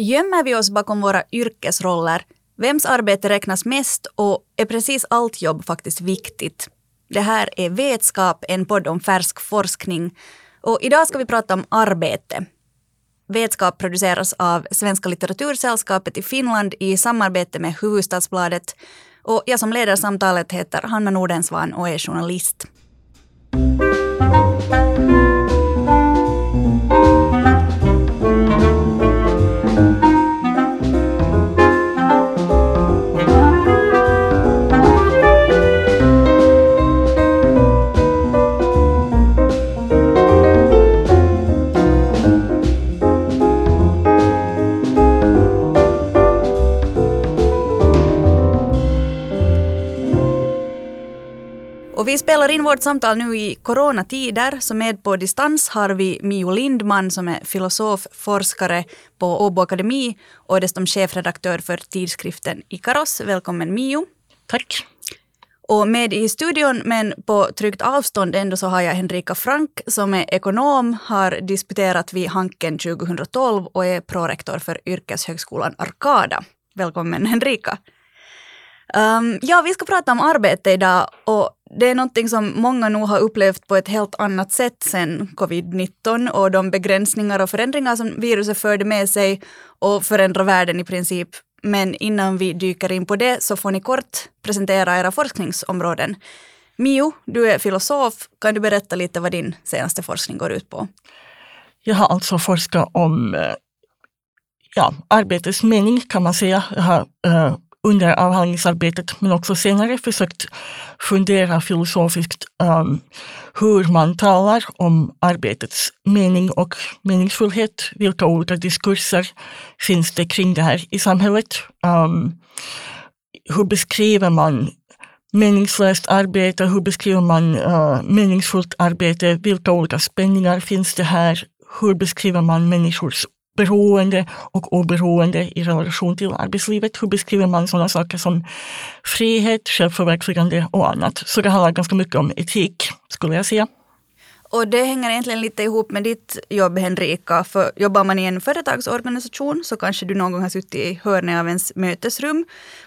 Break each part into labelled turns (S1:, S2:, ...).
S1: Gömmer vi oss bakom våra yrkesroller? Vems arbete räknas mest och är precis allt jobb faktiskt viktigt? Det här är Vetskap, en podd om färsk forskning. Och idag ska vi prata om arbete. Vetskap produceras av Svenska litteratursällskapet i Finland i samarbete med Hufvudstadsbladet. Och jag som leder samtalet heter Hanna Nordensvan och är journalist. Vi spelar in vårt samtal nu i coronatider, så med på distans har vi Mio Lindman som är filosof, forskare på Åbo Akademi och dessutom chefredaktör för tidskriften Ikaros. Välkommen Mio.
S2: Tack.
S1: Och med i studion, men på tryggt avstånd ändå, så har jag Henrika Frank som är ekonom, har disputerat vid Hanken 2012 och är prorektor för Yrkeshögskolan Arkada. Välkommen Henrika. Um, ja, vi ska prata om arbete idag och det är någonting som många nog har upplevt på ett helt annat sätt sen covid-19 och de begränsningar och förändringar som viruset förde med sig och förändrar världen i princip. Men innan vi dyker in på det så får ni kort presentera era forskningsområden. Mio, du är filosof. Kan du berätta lite vad din senaste forskning går ut på?
S2: Jag har alltså forskat om eh, ja, arbetets mening kan man säga. Jag har uh, under avhandlingsarbetet men också senare försökt fundera filosofiskt um, hur man talar om arbetets mening och meningsfullhet. Vilka olika diskurser finns det kring det här i samhället? Um, hur beskriver man meningslöst arbete? Hur beskriver man uh, meningsfullt arbete? Vilka olika spänningar finns det här? Hur beskriver man människors beroende och oberoende i relation till arbetslivet. Hur beskriver man sådana saker som frihet, självförverkligande och annat? Så det handlar ganska mycket om etik, skulle jag säga.
S1: Och det hänger egentligen lite ihop med ditt jobb Henrika. För jobbar man i en företagsorganisation så kanske du någon gång har suttit i hörnet av ens mötesrum.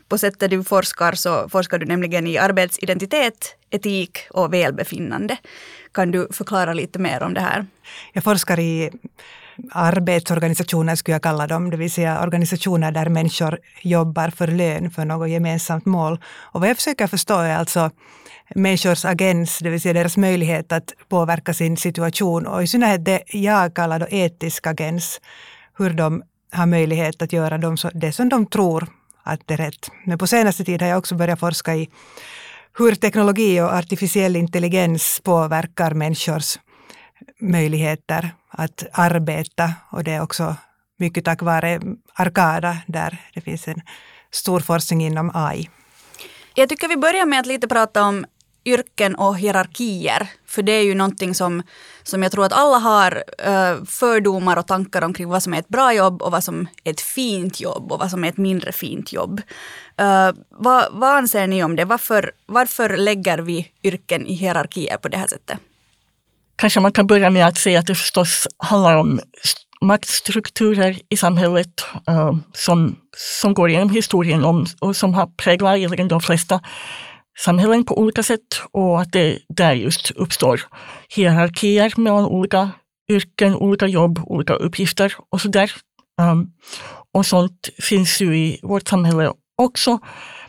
S1: På sättet du forskar så forskar du nämligen i arbetsidentitet, etik och välbefinnande. Kan du förklara lite mer om det här?
S3: Jag forskar i arbetsorganisationer skulle jag kalla dem, det vill säga organisationer där människor jobbar för lön för något gemensamt mål. Och vad jag försöker förstå är alltså människors agens, det vill säga deras möjlighet att påverka sin situation och i synnerhet det jag kallar då etisk agens, hur de har möjlighet att göra det som de tror att det är rätt. Men på senaste tid har jag också börjat forska i hur teknologi och artificiell intelligens påverkar människors möjligheter att arbeta och det är också mycket tack vare Arkada där det finns en stor forskning inom AI.
S1: Jag tycker vi börjar med att lite prata om yrken och hierarkier. För det är ju någonting som, som jag tror att alla har eh, fördomar och tankar omkring vad som är ett bra jobb och vad som är ett fint jobb och vad som är ett mindre fint jobb. Eh, vad, vad anser ni om det? Varför, varför lägger vi yrken i hierarkier på det här sättet?
S2: Kanske man kan börja med att säga att det förstås handlar om maktstrukturer i samhället uh, som, som går genom historien om, och som har präglat egentligen de flesta samhällen på olika sätt och att det där just uppstår hierarkier mellan olika yrken, olika jobb, olika uppgifter och så där. Um, och sånt finns ju i vårt samhälle också.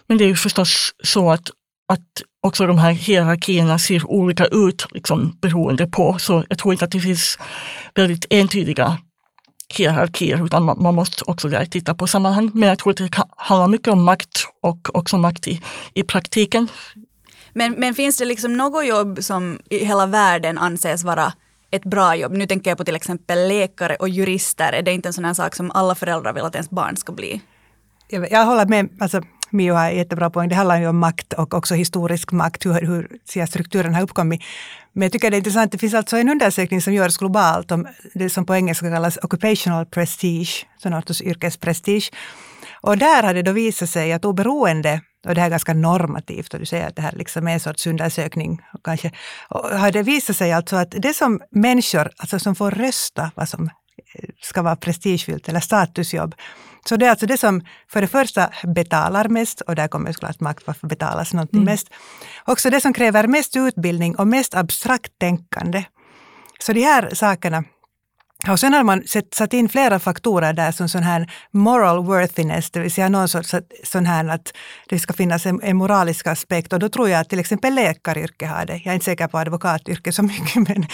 S2: Men det är ju förstås så att, att också de här hierarkierna ser olika ut liksom, beroende på. Så jag tror inte att det finns väldigt entydiga hierarkier utan man, man måste också där titta på sammanhang. Men jag tror att det handlar mycket om makt och också makt i, i praktiken.
S1: Men, men finns det liksom något jobb som i hela världen anses vara ett bra jobb? Nu tänker jag på till exempel läkare och jurister. Är det inte en sån här sak som alla föräldrar vill att ens barn ska bli?
S3: Jag, jag håller med. Alltså, Mio har jättebra poäng. Det handlar ju om makt och också historisk makt, hur, hur strukturen har uppkommit. Men jag tycker det är intressant, det finns alltså en undersökning som görs globalt om det som på engelska kallas occupational prestige, Sonatus yrkesprestige. Och där har det då visat sig att oberoende, och det här är ganska normativt och du säger att det här liksom är en sorts undersökning, kanske, och har det visat sig alltså att det som människor, alltså som får rösta vad som eh, ska vara prestigefyllt eller statusjobb. Så det är alltså det som för det första betalar mest, och där kommer såklart makt, varför betalas någonting mm. mest. Också det som kräver mest utbildning och mest abstrakt tänkande. Så de här sakerna och sen har man satt in flera faktorer där som sån här moral worthiness, det vill säga någon sorts sån här att det ska finnas en, en moralisk aspekt. Och då tror jag att till exempel läkaryrke har det. Jag är inte säker på advokatyrke så mycket, men,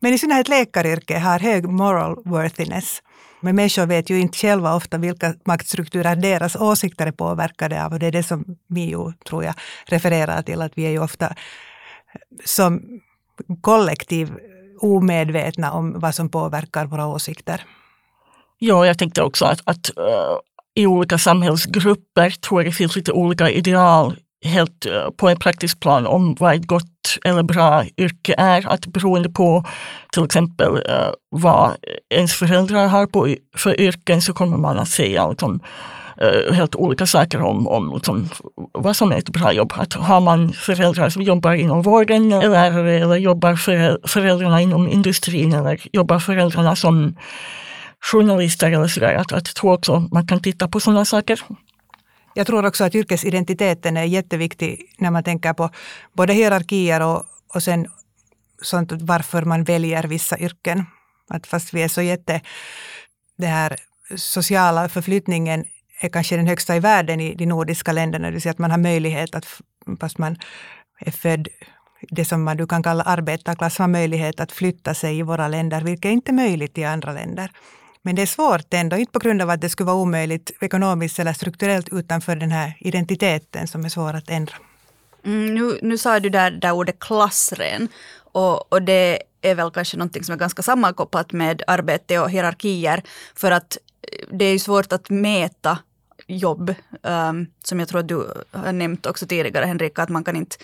S3: men i synnerhet läkaryrke har hög moral worthiness. Men människor vet ju inte själva ofta vilka maktstrukturer deras åsikter är påverkade av. Och det är det som Mio, tror jag, refererar till, att vi är ju ofta eh, som kollektiv omedvetna om vad som påverkar våra åsikter.
S2: Ja, jag tänkte också att, att uh, i olika samhällsgrupper tror jag det finns lite olika ideal helt eh, på en praktisk plan om vad ett gott eller bra yrke är. Att beroende på till exempel eh, vad ens föräldrar har på, för yrken så kommer man att säga liksom, eh, helt olika saker om, om liksom, vad som är ett bra jobb. Att har man föräldrar som jobbar inom vården eller lärare eller jobbar föräldrarna inom industrin eller jobbar föräldrarna som journalister eller sådär. Att, att jag tror också man kan titta på sådana saker.
S3: Jag tror också att yrkesidentiteten är jätteviktig när man tänker på både hierarkier och, och sen sånt varför man väljer vissa yrken. Att fast vi är så jätte... Det här sociala förflyttningen är kanske den högsta i världen i de nordiska länderna. Det vill säga att man har möjlighet att, fast man är född det som man du kan kalla arbetarklass, har möjlighet att flytta sig i våra länder, vilket är inte möjligt i andra länder. Men det är svårt ändå, inte på grund av att det skulle vara omöjligt ekonomiskt eller strukturellt, utan för den här identiteten som är svår att ändra.
S1: Mm, nu, nu sa du där, där ordet klassren och, och det är väl kanske någonting som är ganska sammankopplat med arbete och hierarkier. För att eh, det är svårt att mäta jobb, um, som jag tror att du har nämnt också tidigare Henrika, att man kan inte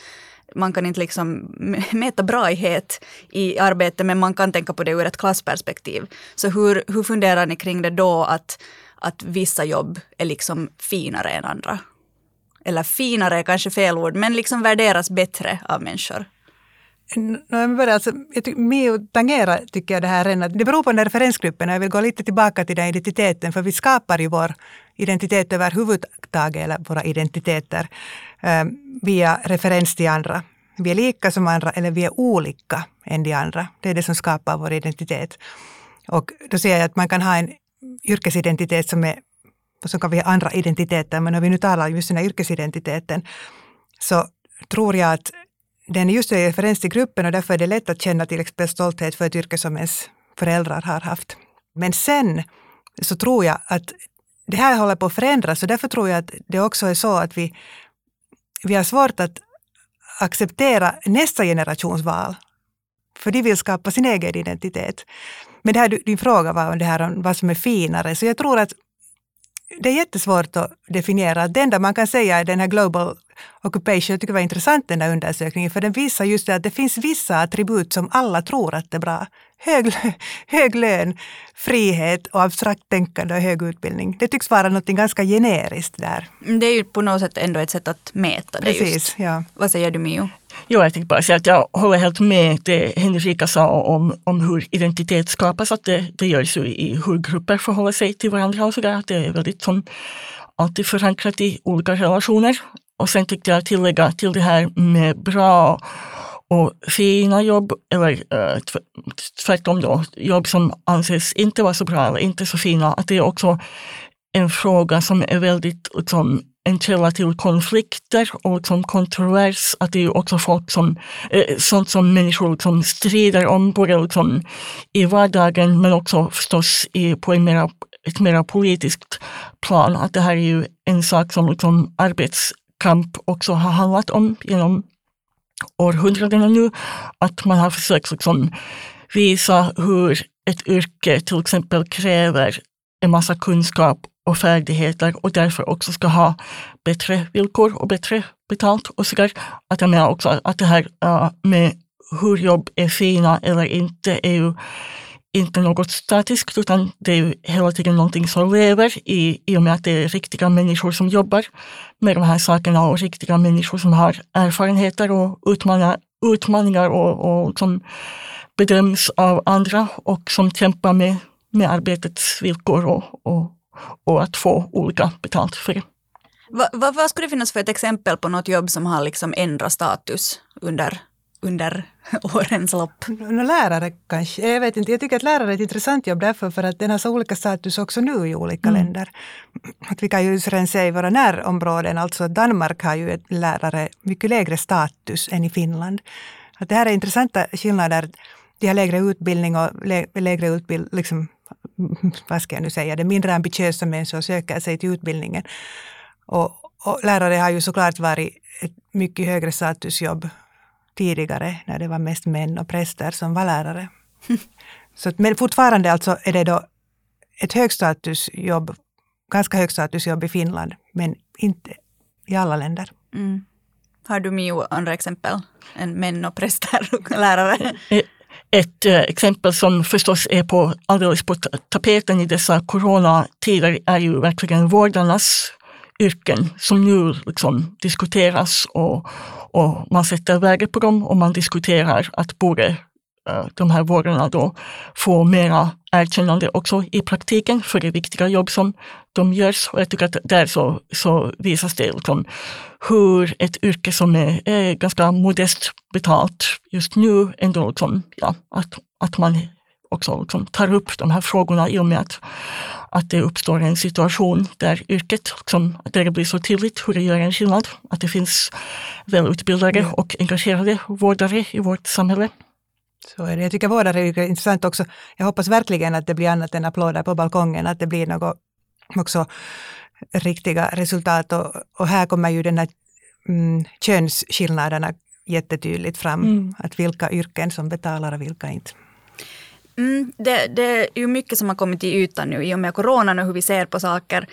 S1: man kan inte liksom mäta brahet i arbete, men man kan tänka på det ur ett klassperspektiv. Så hur, hur funderar ni kring det då att, att vissa jobb är liksom finare än andra? Eller finare är kanske fel ord, men liksom värderas bättre av människor.
S3: No, alltså, jag tycker, Mio tangerar tycker jag det här redan. Det beror på den referensgruppen. Jag vill gå lite tillbaka till den identiteten. För vi skapar ju vår identitet överhuvudtaget, eller våra identiteter, eh, via referens till andra. Vi är lika som andra eller vi är olika än de andra. Det är det som skapar vår identitet. Och då ser jag att man kan ha en yrkesidentitet som är så kan vi ha andra identiteter, men om vi nu talar om just den här yrkesidentiteten så tror jag att den är just en referens till gruppen och därför är det lätt att känna till exempel stolthet för ett yrke som ens föräldrar har haft. Men sen så tror jag att det här håller på att förändras och därför tror jag att det också är så att vi, vi har svårt att acceptera nästa generations val. För de vill skapa sin egen identitet. Men det här, din fråga var om det här om vad som är finare. Så jag tror att det är jättesvårt att definiera. Det enda man kan säga är den här Global Occupation. Jag tycker det var intressant den där undersökningen för den visar just det att det finns vissa attribut som alla tror att det är bra. Hög, hög lön, frihet och abstrakt tänkande och hög utbildning. Det tycks vara något ganska generiskt där.
S1: Det är ju på något sätt ändå ett sätt att mäta det
S3: Precis,
S1: just.
S3: Ja.
S1: Vad säger du Mio?
S2: Jo, jag tänkte bara säga att jag håller helt med det Henrika sa om, om hur identitet skapas. Att det, det görs ju i hur grupper förhåller sig till varandra och sådär. Att det är väldigt som alltid förankrat i olika relationer. Och sen tyckte jag tillägga till det här med bra och fina jobb, eller eh, tvärtom då, jobb som anses inte vara så bra eller inte så fina, att det är också en fråga som är väldigt liksom, en källa till konflikter och liksom kontrovers. Att det är också folk som, eh, sånt som människor liksom strider om, både liksom i vardagen men också förstås i, på en mera, ett mer politiskt plan. Att det här är ju en sak som liksom arbetskamp också har handlat om genom århundradena nu. Att man har försökt liksom visa hur ett yrke till exempel kräver en massa kunskap och färdigheter och därför också ska ha bättre villkor och bättre betalt och sådär. Att jag menar också att det här med hur jobb är fina eller inte är ju inte något statiskt utan det är hela tiden någonting som lever i, i och med att det är riktiga människor som jobbar med de här sakerna och riktiga människor som har erfarenheter och utmaningar, utmaningar och, och som bedöms av andra och som kämpar med med arbetets villkor och, och, och att få olika betalt för det.
S1: Va, va, vad skulle det finnas för ett exempel på något jobb som har liksom ändrat status under, under årens lopp?
S3: Lärare kanske. Jag vet inte. Jag tycker att lärare är ett intressant jobb därför för att den har så olika status också nu i olika mm. länder. Att vi kan ju redan se i våra närområden, alltså Danmark har ju ett lärare mycket lägre status än i Finland. Att det här är intressanta skillnader. De har lägre utbildning och lägre utbildning, liksom, vad ska jag nu säga, det är mindre ambitiösa människor söker sig till utbildningen. Och, och lärare har ju såklart varit ett mycket högre statusjobb tidigare när det var mest män och präster som var lärare. Så, men fortfarande alltså är det då ett högstatusjobb, ganska högstatusjobb i Finland, men inte i alla länder. Mm.
S1: Har du Mio andra exempel än män och präster och lärare?
S2: Ett eh, exempel som förstås är på, alldeles på tapeten i dessa coronatider är ju verkligen vårdarnas yrken som nu liksom diskuteras och, och man sätter värde på dem och man diskuterar att borde eh, de här vårdarna då få mera erkännande också i praktiken för det viktiga jobb som de gör. Och jag tycker att där så, så visas det liksom hur ett yrke som är, är ganska modest betalt just nu ändå liksom, ja, att, att man också liksom tar upp de här frågorna i och med att, att det uppstår en situation där yrket, liksom, där det blir så tydligt hur det gör en skillnad. Att det finns välutbildade och engagerade vårdare i vårt samhälle.
S3: Så är det. Jag tycker vårdare är intressant också. Jag hoppas verkligen att det blir annat än applåder på balkongen, att det blir något också riktiga resultat. Och, och här kommer ju den här mm, könsskillnaderna jättetydligt fram. Mm. Att vilka yrken som betalar och vilka inte.
S1: Mm, det, det, är ju mycket som har kommit till ytan nu i och med coronan och hur vi ser på saker.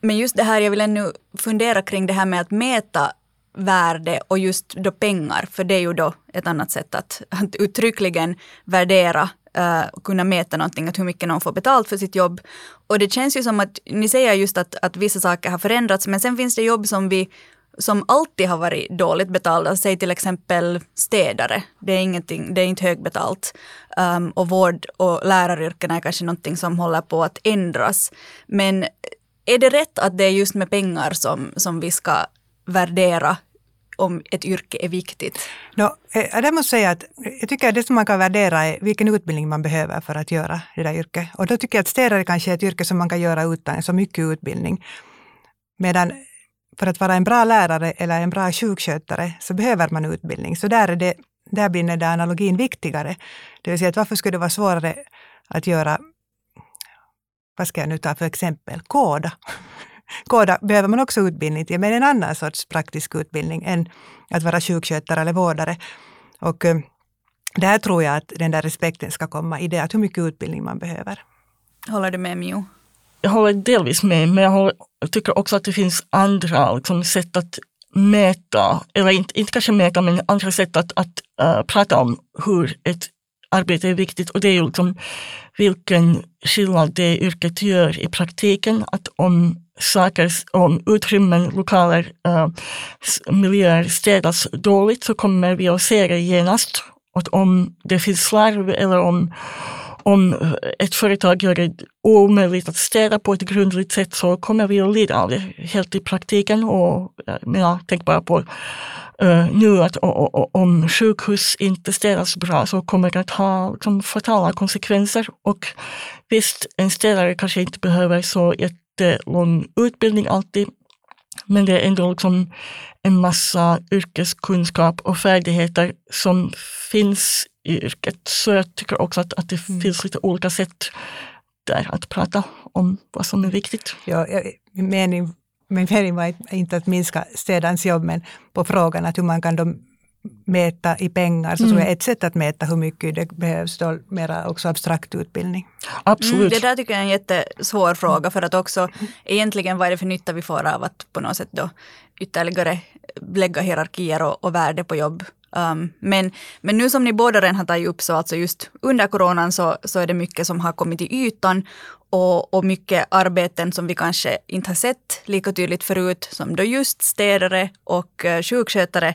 S1: Men just det här, jag vill ännu fundera kring det här med att mäta värde och just då pengar, för det är ju då ett annat sätt att, att uttryckligen värdera uh, kunna mäta någonting, att hur mycket någon får betalt för sitt jobb. Och det känns ju som att, ni säger just att, att vissa saker har förändrats, men sen finns det jobb som vi som alltid har varit dåligt betalda, säg till exempel städare. Det är, ingenting, det är inte högbetalt. Um, och vård och läraryrken är kanske någonting som håller på att ändras. Men är det rätt att det är just med pengar som, som vi ska värdera om ett yrke är viktigt?
S3: No, eh, jag måste säga att jag tycker att det som man kan värdera är vilken utbildning man behöver för att göra det där yrket. Och då tycker jag att städare kanske är ett yrke som man kan göra utan så mycket utbildning. Medan för att vara en bra lärare eller en bra sjukskötare så behöver man utbildning. Så där, är det, där blir den där analogin viktigare. Det vill säga att varför skulle det vara svårare att göra, vad ska jag nu ta för exempel, koda. Koda behöver man också utbildning till, men en annan sorts praktisk utbildning än att vara sjukskötare eller vårdare. Och eh, där tror jag att den där respekten ska komma i det, att hur mycket utbildning man behöver.
S1: Håller du med Mio?
S2: Jag håller delvis med, men jag, håller, jag tycker också att det finns andra liksom, sätt att mäta, eller inte, inte kanske mäta, men andra sätt att, att uh, prata om hur ett arbete är viktigt. Och det är ju liksom vilken skillnad det yrket gör i praktiken. Att om saker, om utrymmen, lokaler, uh, miljöer städas dåligt så kommer vi att se det genast. Och om det finns slarv eller om om ett företag gör det omöjligt att städa på ett grundligt sätt så kommer vi att lida av det helt i praktiken. Och, eh, jag tänk bara på uh, nu att och, och, om sjukhus inte städas bra så kommer det att ha liksom, fatala konsekvenser. Och visst, en städare kanske inte behöver så jättelång utbildning alltid, men det är ändå liksom en massa yrkeskunskap och färdigheter som finns i yrket. Så jag tycker också att, att det mm. finns lite olika sätt där att prata om vad som är viktigt.
S3: Ja, min, mening, min mening var inte att minska städarens jobb, men på frågan att hur man kan då mäta i pengar, så mm. tror jag ett sätt att mäta hur mycket det behövs då mera också abstrakt utbildning.
S2: Absolut. Mm,
S1: det där tycker jag är en jättesvår fråga för att också egentligen vad är det för nytta vi får av att på något sätt då ytterligare lägga hierarkier och, och värde på jobb Um, men, men nu som ni båda redan har tagit upp så alltså just under coronan så, så är det mycket som har kommit till ytan. och, och mycket arbeten som vi kanske inte har sett lika tydligt förut, som då just städare och uh, sjukskötare,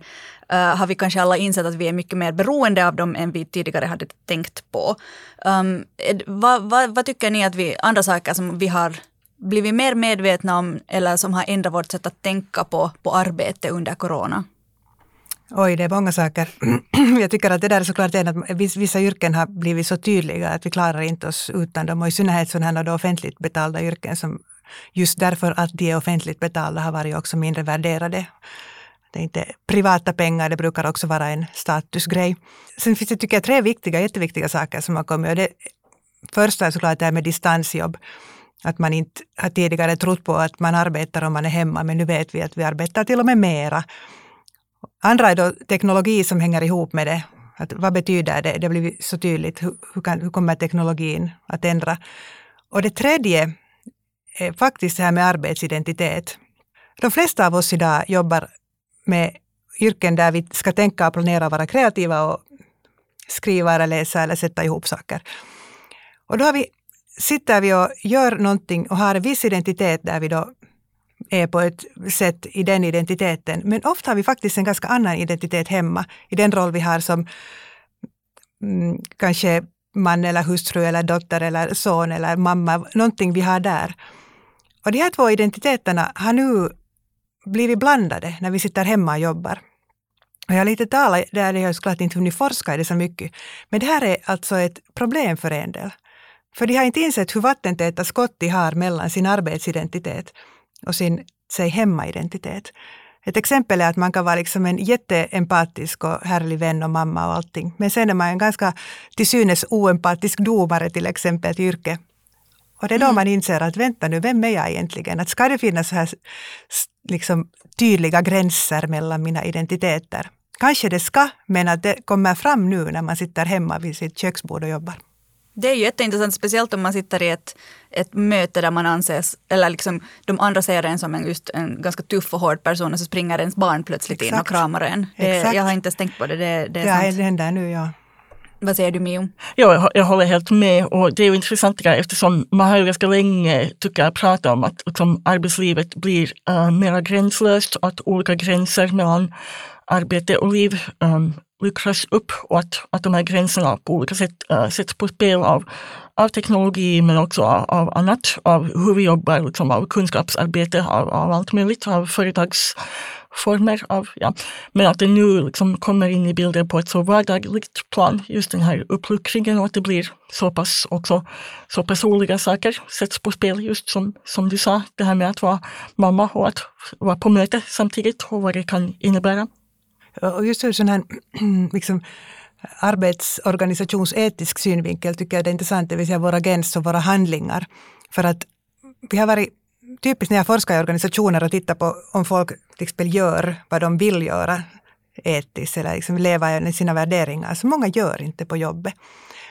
S1: uh, har vi kanske alla insett att vi är mycket mer beroende av dem än vi tidigare hade tänkt på. Um, vad, vad, vad, tycker ni att vi, andra saker som vi har blivit mer medvetna om eller som har ändrat vårt sätt att tänka på, på arbete under corona?
S3: Oj, det är många saker. Jag tycker att det där är såklart en att vissa yrken har blivit så tydliga att vi klarar inte oss utan dem. Och i synnerhet sådana här offentligt betalda yrken som just därför att de är offentligt betalda har varit också mindre värderade. Det är inte privata pengar, det brukar också vara en statusgrej. Sen finns det, tycker jag, tre viktiga, jätteviktiga saker som har kommit. Och det första är såklart det här med distansjobb. Att man inte har tidigare trott på att man arbetar om man är hemma, men nu vet vi att vi arbetar till och med mera. Andra är då teknologi som hänger ihop med det. Att vad betyder det? Det har blivit så tydligt. Hur, hur, kan, hur kommer teknologin att ändra? Och det tredje är faktiskt det här med arbetsidentitet. De flesta av oss idag jobbar med yrken där vi ska tänka och planera och vara kreativa och skriva eller läsa eller sätta ihop saker. Och då har vi, sitter vi och gör någonting och har en viss identitet där vi då är på ett sätt i den identiteten. Men ofta har vi faktiskt en ganska annan identitet hemma i den roll vi har som mm, kanske man eller hustru eller dotter eller son eller mamma, någonting vi har där. Och de här två identiteterna har nu blivit blandade när vi sitter hemma och jobbar. Och jag har lite talat, där jag såklart inte hunnit forska i det så mycket, men det här är alltså ett problem för en del. För de har inte insett hur vattentäta skott de har mellan sin arbetsidentitet och sin sig hemmaidentitet. Ett exempel är att man kan vara liksom en jätteempatisk och härlig vän och mamma och allting. Men sen är man en ganska till synes oempatisk domare till exempel till yrke. Och det är då mm. man inser att vänta nu, vem är jag egentligen? Att ska det finnas så här liksom, tydliga gränser mellan mina identiteter? Kanske det ska, men att det kommer fram nu när man sitter hemma vid sitt köksbord och jobbar.
S1: Det är ju jätteintressant, speciellt om man sitter i ett, ett möte där man anses, eller liksom de andra ser en som en, just en ganska tuff och hård person och så springer ens barn plötsligt Exakt. in och kramar en. Det, jag har inte ens tänkt på det. Det, det är
S3: ja,
S1: sant.
S3: det händer nu, ja.
S1: Vad säger du Mio?
S2: Ja, jag håller helt med och det är ju intressant eftersom man har ju ganska länge, tycker jag, pratat om att liksom, arbetslivet blir uh, mer gränslöst, att olika gränser mellan arbete och liv um, luckras upp och att, att de här gränserna på olika sätt äh, sätts på spel av, av teknologi men också av, av annat, av hur vi jobbar, liksom, av kunskapsarbete, av, av allt möjligt, av företagsformer. Av, ja. Men att det nu liksom kommer in i bilden på ett så vardagligt plan, just den här uppluckringen och att det blir så pass också så personliga saker sätts på spel, just som, som du sa, det här med att vara mamma och att vara på möte samtidigt och vad det kan innebära.
S3: Och just ur sån här liksom, arbetsorganisationsetisk synvinkel tycker jag det är intressant, det vill säga våra agens och våra handlingar. För att vi har varit typiskt när jag forskar i organisationer och tittar på om folk till exempel gör vad de vill göra etiskt eller liksom leva enligt sina värderingar. Så många gör inte på jobbet.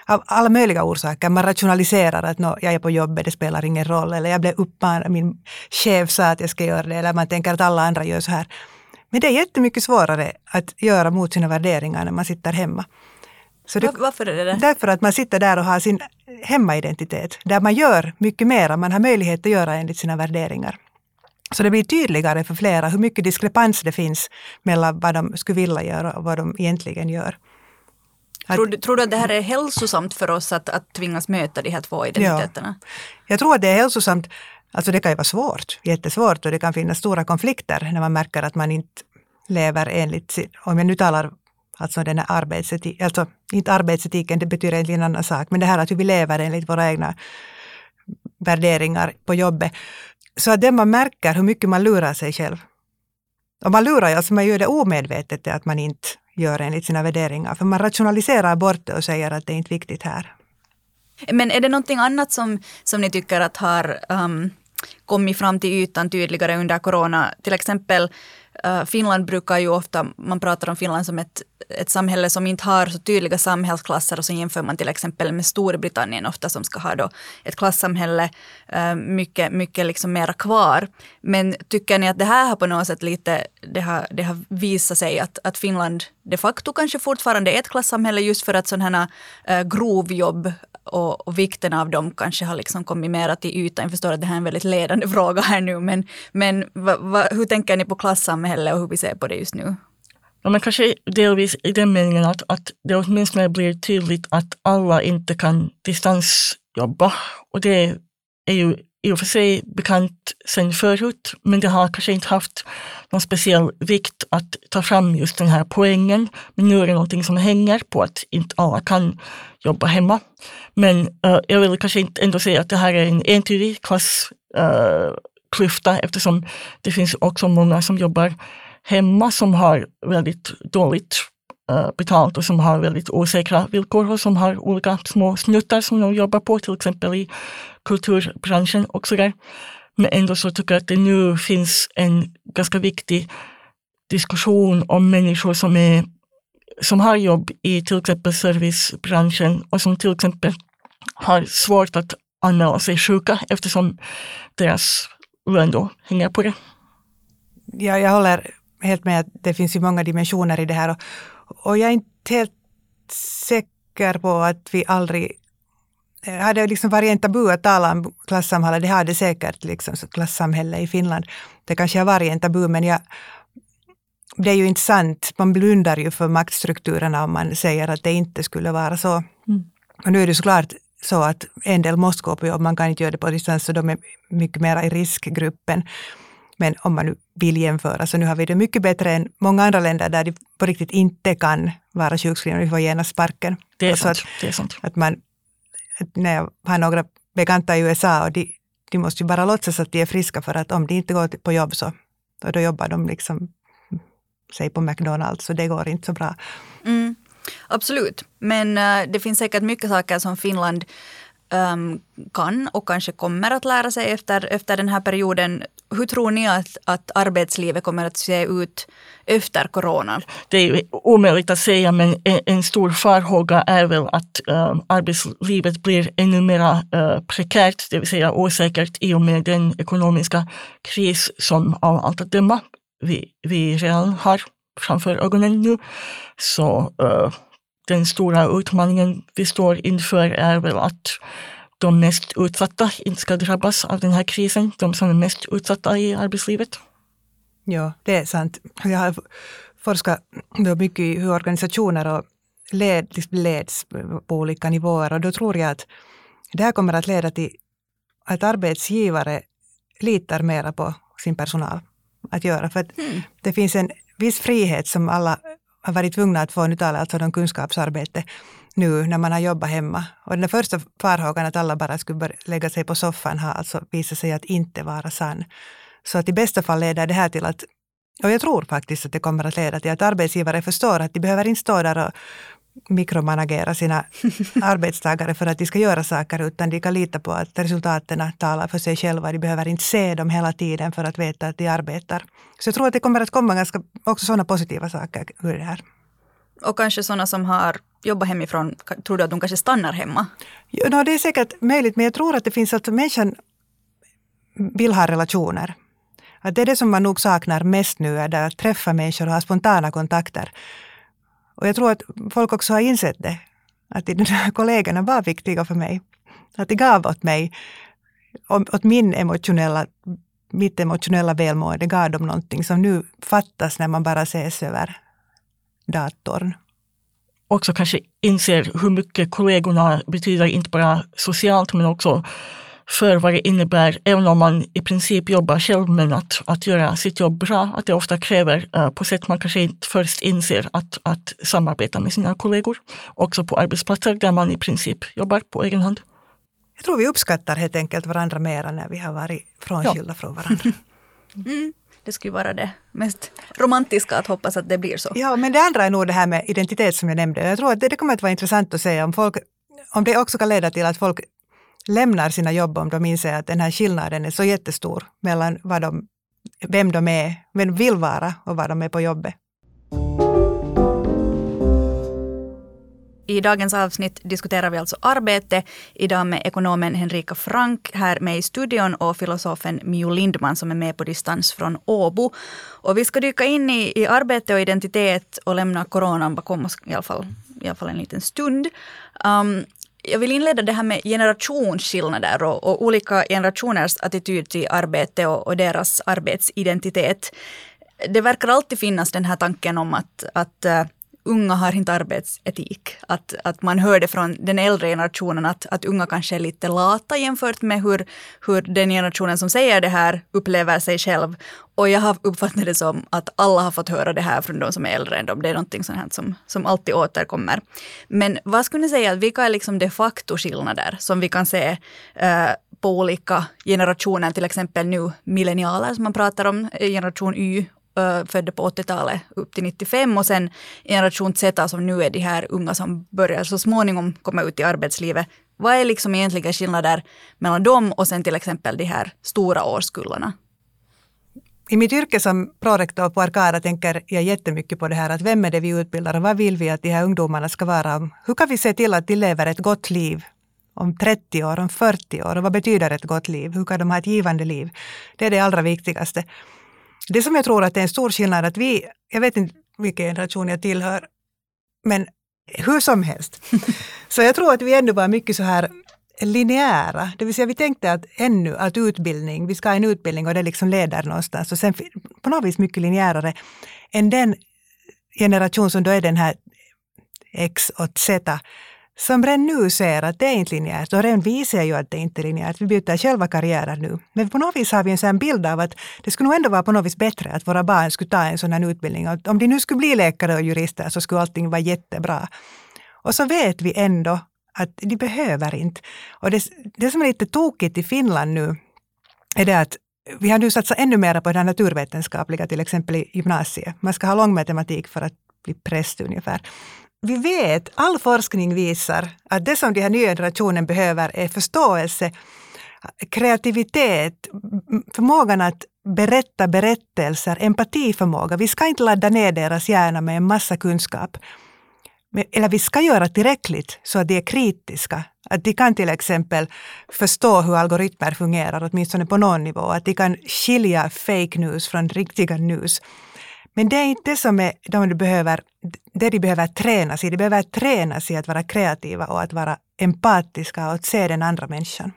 S3: Av alla möjliga orsaker. Man rationaliserar att no, jag är på jobbet, det spelar ingen roll. Eller jag blev uppmanad, min chef sa att jag ska göra det. Eller man tänker att alla andra gör så här. Men det är jättemycket svårare att göra mot sina värderingar när man sitter hemma.
S1: Så det, Varför är det det?
S3: Därför att man sitter där och har sin hemmaidentitet. Där man gör mycket mer, man har möjlighet att göra enligt sina värderingar. Så det blir tydligare för flera hur mycket diskrepans det finns mellan vad de skulle vilja göra och vad de egentligen gör.
S1: Att, tror, du, tror, du, att det här är hälsosamt för oss att, att tvingas möta de här två identiteterna? Ja.
S3: Jag tror att det är hälsosamt Alltså det kan ju vara svårt, jättesvårt och det kan finnas stora konflikter när man märker att man inte lever enligt sin, om jag nu talar alltså den här arbetsetik, alltså inte arbetsetiken, det betyder egentligen en annan sak, men det här att hur vi lever enligt våra egna värderingar på jobbet. Så att det man märker hur mycket man lurar sig själv. Och man lurar ju, alltså man gör det omedvetet att man inte gör enligt sina värderingar, för man rationaliserar bort det och säger att det är inte viktigt här.
S1: Men är det någonting annat som, som ni tycker att har um, kommit fram till ytan tydligare under corona? Till exempel Uh, Finland brukar ju ofta, man pratar om Finland som ett, ett samhälle som inte har så tydliga samhällsklasser och så jämför man till exempel med Storbritannien ofta som ska ha då ett klassamhälle eh, mycket, mycket liksom mera kvar. Men tycker ni att det här har på något sätt lite, det har, det har visat sig att, att Finland de facto kanske fortfarande är ett klassamhälle just för att sådana här grovjobb och, och, vikten av dem kanske har liksom kommit mera till ytan. Jag förstår att det här är en väldigt ledande fråga här nu, men, men va, va, hur tänker ni på klassamhälle och hur vi ser på det just nu?
S2: Ja, men kanske delvis i den meningen att, att det åtminstone blir tydligt att alla inte kan distansjobba. Och det är ju i och för sig bekant sedan förut, men det har kanske inte haft någon speciell vikt att ta fram just den här poängen. Men nu är det någonting som hänger på att inte alla kan jobba hemma. Men uh, jag vill kanske inte ändå säga att det här är en entydig klassklyfta eh, uh, eftersom det finns också många som jobbar hemma som har väldigt dåligt eh, betalt och som har väldigt osäkra villkor och som har olika små snuttar som de jobbar på, till exempel i kulturbranschen och sådär. Men ändå så tycker jag att det nu finns en ganska viktig diskussion om människor som, är, som har jobb i till exempel servicebranschen och som till exempel har svårt att anmäla sig sjuka eftersom deras lön då hänger på det.
S3: Ja, jag håller helt med att det finns ju många dimensioner i det här och, och jag är inte helt säker på att vi aldrig Eh, hade liksom varit en tabu att tala om klassamhälle, det hade säkert liksom, klassamhälle i Finland. Det kanske har varit en tabu, men jag, det är ju inte sant. Man blundar ju för maktstrukturerna om man säger att det inte skulle vara så. Mm. Och nu är det såklart så att en del måste gå på jobb, man kan inte göra det på distans, så de är mycket mer i riskgruppen. Men om man nu vill jämföra, så nu har vi det mycket bättre än många andra länder där de på riktigt inte kan vara sjukskrivna, vi får genast sparken.
S2: Det är, sant,
S3: att,
S2: det är sant.
S3: Att man när jag har några bekanta i USA och de, de måste ju bara låtsas att de är friska för att om de inte går på jobb så då jobbar de liksom, säg på McDonalds, så det går inte så bra.
S1: Mm, absolut, men uh, det finns säkert mycket saker som Finland um, kan och kanske kommer att lära sig efter, efter den här perioden. Hur tror ni att, att arbetslivet kommer att se ut efter corona?
S2: Det är omöjligt att säga men en, en stor farhåga är väl att äh, arbetslivet blir ännu mer äh, eh, prekärt, det vill säga osäkert i och med den ekonomiska kris som av allt att döma vi, vi redan har framför ögonen nu. Så äh, den stora utmaningen vi står inför är väl att de mest utsatta inte ska drabbas av den här krisen, de som är mest utsatta i arbetslivet.
S3: Ja, det är sant. Jag har forskat mycket i hur organisationer och led, liksom leds på olika nivåer och då tror jag att det här kommer att leda till att arbetsgivare litar mera på sin personal att göra. För att mm. det finns en viss frihet som alla har varit tvungna att få, nu talar alltså om kunskapsarbete, nu när man har jobbat hemma. Och den första farhågan att alla bara skulle lägga sig på soffan har alltså visat sig att inte vara sann. Så att i bästa fall leder det här till att, och jag tror faktiskt att det kommer att leda till att arbetsgivare förstår att de behöver inte stå där och mikromanagera sina arbetstagare för att de ska göra saker, utan de kan lita på att resultaten talar för sig själva. De behöver inte se dem hela tiden för att veta att de arbetar. Så jag tror att det kommer att komma ganska, också sådana positiva saker ur det här.
S1: Och kanske sådana som har jobbat hemifrån, tror du att de kanske stannar hemma?
S3: Ja, no, det är säkert möjligt, men jag tror att det finns att människan vill ha relationer. Att det är det som man nog saknar mest nu, är att träffa människor och ha spontana kontakter. Och jag tror att folk också har insett det. Att de där kollegorna var viktiga för mig. Att de gav åt mig, åt min emotionella, mitt emotionella välmående, gav dem någonting som nu fattas när man bara ses över datorn.
S2: Också kanske inser hur mycket kollegorna betyder, inte bara socialt men också för vad det innebär, även om man i princip jobbar själv, men att, att göra sitt jobb bra, att det ofta kräver uh, på sätt man kanske inte först inser att, att samarbeta med sina kollegor. Också på arbetsplatser där man i princip jobbar på egen hand.
S3: Jag tror vi uppskattar helt enkelt varandra mera när vi har varit frånskilda ja. från varandra.
S1: Mm, det skulle vara det mest romantiska att hoppas att det blir så.
S3: Ja, men det andra är nog det här med identitet som jag nämnde. Jag tror att det, det kommer att vara intressant att se om folk om det också kan leda till att folk lämnar sina jobb om de inser att den här skillnaden är så jättestor mellan vad de vem de är, vem vill vara och vad de är på jobbet.
S1: I dagens avsnitt diskuterar vi alltså arbete. Idag med ekonomen Henrika Frank här med i studion och filosofen Mio Lindman som är med på distans från Åbo. Och vi ska dyka in i, i arbete och identitet och lämna coronan bakom oss i alla fall, i alla fall en liten stund. Um, jag vill inleda det här med generationsskillnader och, och olika generationers attityd till arbete och, och, deras arbetsidentitet. Det verkar alltid finnas den här tanken om att, att eh, unga har inte arbetsetik. Att, att man hör det från den äldre generationen att, att unga kanske är lite lata jämfört med hur, hur den generationen som säger det här upplever sig själv. Och jag har uppfattat det som att alla har fått höra det här från de som är äldre än dem. Det är någonting sånt som, som alltid återkommer. Men vad skulle ni säga, vilka är liksom de facto skillnader som vi kan se uh, på olika generationer, till exempel nu millennialer som man pratar om, eh, generation Y födda på 80-talet upp till 95 och sen generation Z som nu är de här unga som börjar så småningom komma ut i arbetslivet. Vad är liksom egentligen skillnader mellan dem och sen till exempel de här stora årskullarna?
S3: I mitt yrke som prorektor på Arkada tänker jag jättemycket på det här att vem är det vi utbildar och vad vill vi att de här ungdomarna ska vara? Hur kan vi se till att de lever ett gott liv om 30 år, om 40 år och vad betyder ett gott liv? Hur kan de ha ett givande liv? Det är det allra viktigaste. Det som jag tror att det är en stor skillnad att vi, jag vet inte vilken generation jag tillhör, men hur som helst. Så jag tror att vi ändå var mycket så här linjära. Det vill säga vi tänkte att ännu att utbildning, vi ska ha en utbildning och det liksom leder någonstans. Och sen på något vis mycket linjärare än den generation som då är den här X och Z som redan nu ser att det är inte linjärt och redan vi ser ju att det inte är linjärt. Vi byter själva karriärer nu. Men på något vis har vi en sån bild av att det skulle nog ändå vara på något vis bättre att våra barn skulle ta en sån här utbildning. Och om de nu skulle bli läkare och jurister så skulle allting vara jättebra. Och så vet vi ändå att de behöver inte. Och det, det som är lite tokigt i Finland nu är det att vi har nu satsat ännu mer på det naturvetenskapliga, till exempel i gymnasiet. Man ska ha lång matematik för att bli präst ungefär vi vet, all forskning visar att det som den här nya generationen behöver är förståelse, kreativitet, förmågan att berätta berättelser, empatiförmåga. Vi ska inte ladda ner deras hjärna med en massa kunskap. Eller vi ska göra tillräckligt så att de är kritiska. Att de kan till exempel förstå hur algoritmer fungerar, åtminstone på någon nivå. Att de kan skilja fake news från riktiga news. Men det är inte det som är, de behöver, det de behöver tränas i. De behöver tränas i att vara kreativa och att vara empatiska och att se den andra människan.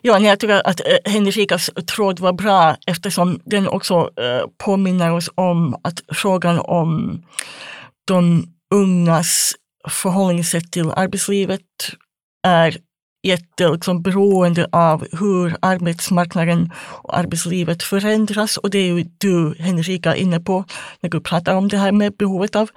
S2: Ja, jag tycker att eh, Henrikas tråd var bra eftersom den också eh, påminner oss om att frågan om de ungas förhållningssätt till arbetslivet är jätteberoende liksom, av hur arbetsmarknaden och arbetslivet förändras. Och det är ju du, Henrika, inne på när du pratar om det här med behovet av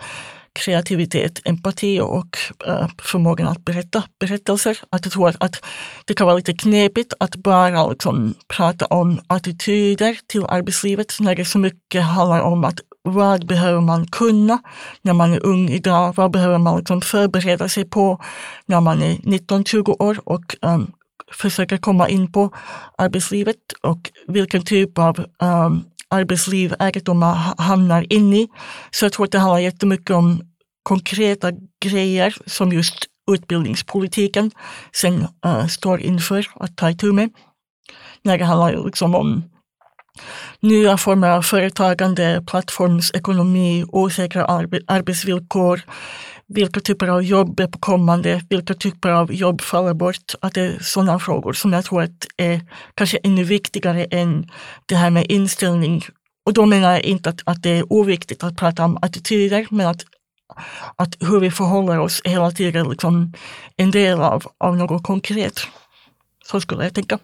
S2: kreativitet, empati och eh, förmågan att berätta berättelser. Att jag tror att, att, det kan vara lite knepigt att bara liksom, prata om attityder till arbetslivet när det så mycket handlar om att vad behöver man kunna när man är ung idag? Vad behöver man liksom förbereda sig på när man är 19-20 år och ehm, um, försöker komma in på arbetslivet och vilken typ av um, arbetsliv är det man hamnar in i. Så jag tror att det handlar jättemycket om konkreta grejer som just utbildningspolitiken sen uh, står inför att ta itu med. När det handlar liksom om nya former av företagande, plattformsekonomi, osäkra arbe arbetsvillkor, vilka typer av jobb är på kommande, vilka typer av jobb faller bort. Att det är sådana frågor som jag tror att är kanske ännu viktigare än det här med inställning. Och då menar jag inte att, att det är oviktigt att prata om attityder, men att, att hur vi förhåller oss hela tiden liksom en del av, av något konkret. Så skulle jag tänka.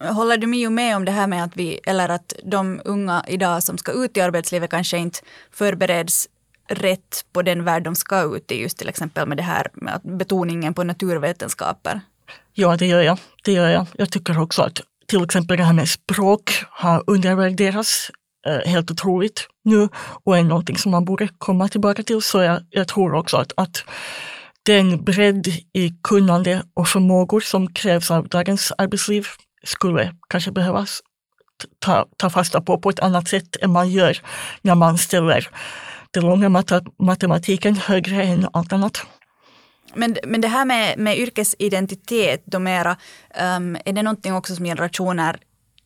S1: Håller du Mio med om det här med att vi, eller att de unga idag som ska ut i arbetslivet kanske inte förbereds rätt på den värld de ska ut i, just till exempel med det här med betoningen på naturvetenskaper?
S2: Ja, det gör jag. Det gör jag. Jag tycker också att till exempel det här med språk har undervärderats eh, helt otroligt nu och är någonting som man borde komma tillbaka till. Så jag, jag tror också att, att den bredd i kunnande och förmågor som krävs av dagens arbetsliv skulle kanske behövas ta, ta fasta på på ett annat sätt än man gör när man ställer den långa matematiken högre än allt annat.
S1: Men, men det här med, med yrkesidentitet, då mera, um, är det någonting också som generationer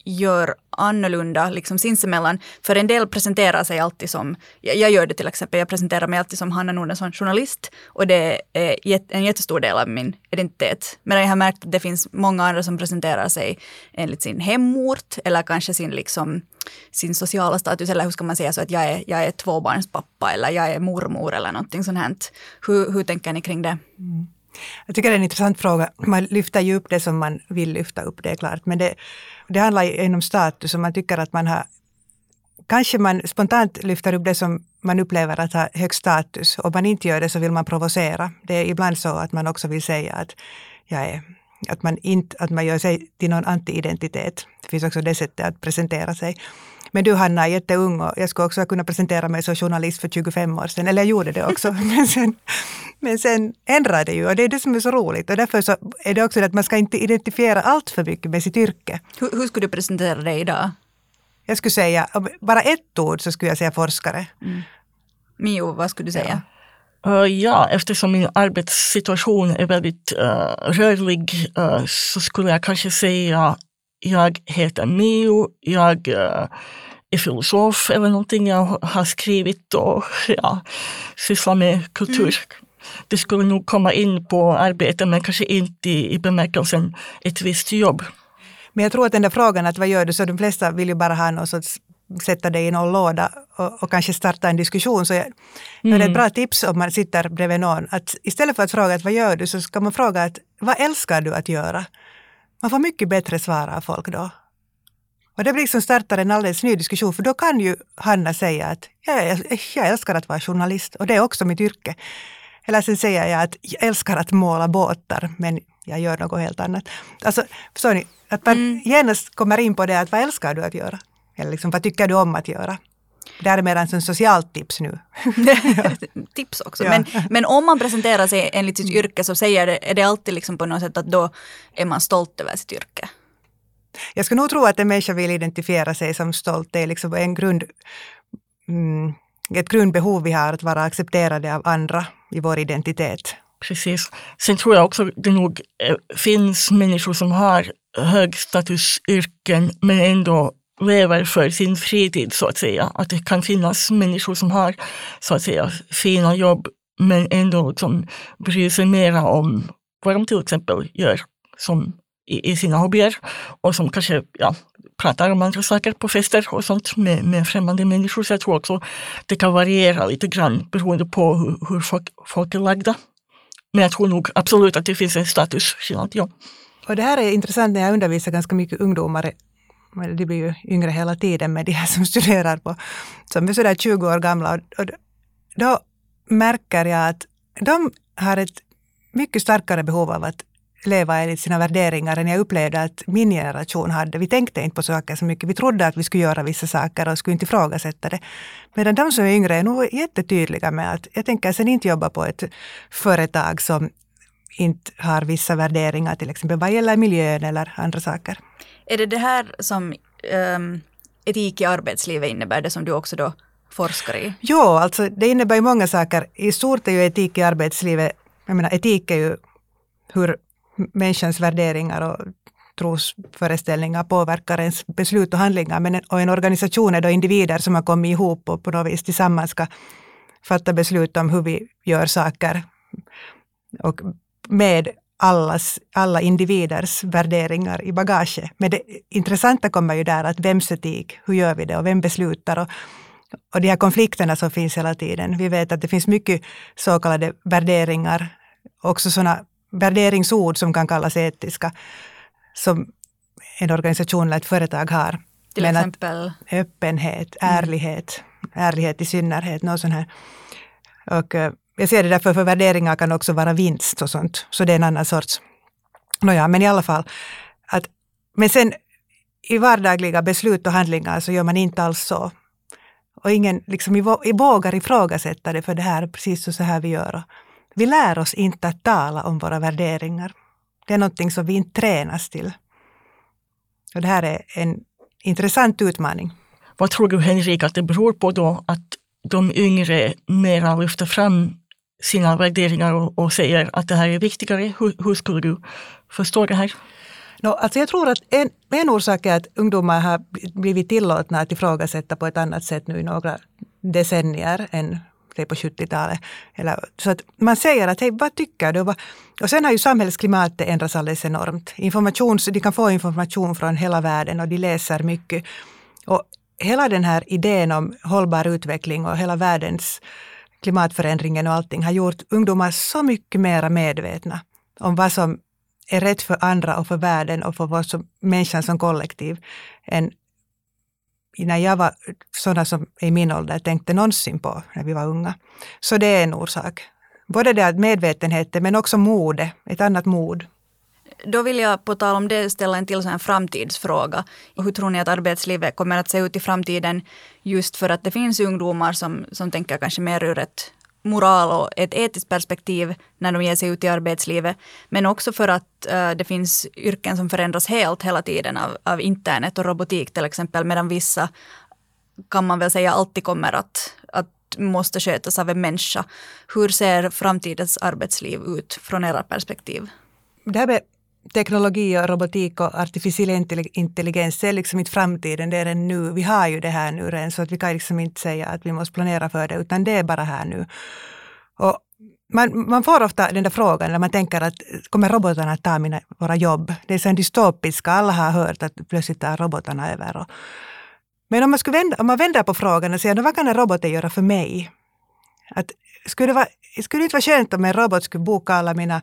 S1: gör annorlunda liksom sinsemellan. För en del presenterar sig alltid som, jag gör det till exempel, jag presenterar mig alltid som Hanna Nordensson journalist och det är en jättestor del av min identitet. Men jag har märkt att det finns många andra som presenterar sig enligt sin hemort eller kanske sin, liksom, sin sociala status eller hur ska man säga så att jag är, jag är tvåbarnspappa eller jag är mormor eller någonting sånt. Hur, hur tänker ni kring det? Mm.
S3: Jag tycker det är en intressant fråga. Man lyfter ju upp det som man vill lyfta upp, det är klart. Men det, det handlar ju om status och man tycker att man har Kanske man spontant lyfter upp det som man upplever att ha hög status. Om man inte gör det så vill man provocera. Det är ibland så att man också vill säga att, jag är, att, man, inte, att man gör sig till någon anti-identitet. Det finns också det sättet att presentera sig. Men du Hanna är jätteung och jag skulle också kunna presentera mig som journalist för 25 år sedan. Eller jag gjorde det också. men, sen, men sen ändrade det ju och det är det som är så roligt. Och därför så är det också det att man ska inte identifiera allt för mycket med sitt yrke.
S1: Hur, hur skulle du presentera dig idag?
S3: Jag skulle säga, bara ett ord så skulle jag säga forskare. Mm.
S1: Mio, vad skulle du säga?
S2: Ja. Uh, ja, eftersom min arbetssituation är väldigt uh, rörlig uh, så skulle jag kanske säga jag heter Mio, jag uh, är filosof eller någonting jag har skrivit och ja, sysslar med kultur. Mm. Det skulle nog komma in på arbete men kanske inte i, i bemärkelsen ett visst jobb.
S3: Men jag tror att den där frågan att vad gör du, så de flesta vill ju bara ha någon sorts sätta dig i någon låda och, och kanske starta en diskussion. Så jag, mm. det är ett bra tips om man sitter bredvid någon. Att istället för att fråga att vad gör du så ska man fråga att vad älskar du att göra? Man får mycket bättre svar av folk då. Och det blir liksom startar en alldeles ny diskussion för då kan ju Hanna säga att jag, jag älskar att vara journalist och det är också mitt yrke. Eller sen säger jag att jag älskar att måla båtar men jag gör något helt annat. Alltså, förstår ni? Att man mm. genast kommer in på det att vad älskar du att göra? Eller liksom, vad tycker du om att göra? Det här är mer en socialt tips nu.
S1: tips också. Ja. Men, men om man presenterar sig enligt sitt yrke så säger det, är det alltid liksom på något sätt att då är man stolt över sitt yrke.
S3: Jag skulle nog tro att en människa vill identifiera sig som stolt. Det är liksom en grund, mm, ett grundbehov vi har att vara accepterade av andra i vår identitet.
S2: Precis. Sen tror jag också det nog eh, finns människor som har högstatusyrken men ändå lever för sin fritid så att säga. Att det kan finnas människor som har så att säga fina jobb men ändå liksom bryr sig mera om vad de till exempel gör som i, i sina hobbyer och som kanske ja, pratar om andra saker på fester och sånt med, med främmande människor. Så jag tror också det kan variera lite grann beroende på hur, hur folk, folk är lagda. Men jag tror nog absolut att det finns en statusskillnad, ja.
S3: Och det här är intressant när jag undervisar ganska mycket ungdomar de blir ju yngre hela tiden med de här som studerar på, som är sådär 20 år gamla. Och då märker jag att de har ett mycket starkare behov av att leva enligt sina värderingar än jag upplevde att min generation hade. Vi tänkte inte på saker så mycket. Vi trodde att vi skulle göra vissa saker och skulle inte ifrågasätta det. Medan de som är yngre är nog jättetydliga med att jag tänker sen inte jobba på ett företag som inte har vissa värderingar, till exempel vad gäller miljön eller andra saker.
S1: Är det det här som ehm, um, etik i arbetslivet innebär, det som du också då forskar i?
S3: Jo, alltså det innebär ju många saker. I stort är ju etik i arbetslivet, jag menar etik är ju hur människans värderingar och trosföreställningar påverkar ens beslut och handlingar. Men en, och en organisation är då individer som har kommit ihop och på något vis tillsammans ska fatta beslut om hur vi gör saker. Och med allas, alla individers värderingar i bagaget. Men det intressanta kommer ju där att vems etik, hur gör vi det och vem beslutar? Och, och de här konflikterna som finns hela tiden. Vi vet att det finns mycket så kallade värderingar, också sådana värderingsord som kan kallas etiska, som en organisation eller ett företag har.
S1: Till Men exempel?
S3: öppenhet, mm. ärlighet, mm. ärlighet i synnerhet, något sånt här. Och eh, jag ser det därför för värderingar kan också vara vinst och sånt. Så det är en annan sorts. Nåja, men i alla fall. Att, men sen i vardagliga beslut och handlingar så gör man inte alls så. Och ingen liksom, vågar ifrågasätta det för det här är precis så här vi gör. Vi lär oss inte att tala om våra värderingar. Det är någonting som vi inte tränas till. Och det här är en intressant utmaning.
S2: Vad tror du Henrik att det beror på då att de yngre mera lyfter fram sina värderingar och, och säger att det här är viktigare? Hur, hur skulle du förstå det här?
S3: No, alltså jag tror att en, en orsak är att ungdomar har blivit tillåtna att ifrågasätta på ett annat sätt nu i några decennier än det på 70-talet. så att man säger att hej, vad tycker du? Och sen har ju samhällsklimatet ändrats alldeles enormt. Informations, de kan få information från hela världen och de läser mycket. Och hela den här idén om hållbar utveckling och hela världens klimatförändringen och allting har gjort ungdomar så mycket mer medvetna om vad som är rätt för andra och för världen och för vår som människan som kollektiv än när jag var sådana som i min ålder tänkte någonsin på när vi var unga. Så det är en orsak. Både det att medvetenheten men också modet, ett annat mod.
S1: Då vill jag på tal om det ställa en till en framtidsfråga. Hur tror ni att arbetslivet kommer att se ut i framtiden? Just för att det finns ungdomar som, som tänker kanske mer ur ett moral och ett etiskt perspektiv när de ger sig ut i arbetslivet. Men också för att uh, det finns yrken som förändras helt hela tiden av, av internet och robotik till exempel. Medan vissa kan man väl säga alltid kommer att, att måste skötas av en människa. Hur ser framtidens arbetsliv ut från era perspektiv?
S3: Det här med teknologi och robotik och artificiell intelligens är liksom inte framtiden, det är den nu. Vi har ju det här nu redan så att vi kan liksom inte säga att vi måste planera för det utan det är bara här nu. Och man, man får ofta den där frågan när man tänker att kommer robotarna att ta mina, våra jobb? Det är så dystopiska, alla har hört att plötsligt tar robotarna över. Och, men om man, skulle vända, om man vänder på frågan och säger vad kan en robot göra för mig? Att, skulle, det vara, skulle det inte vara skönt om en robot skulle boka alla mina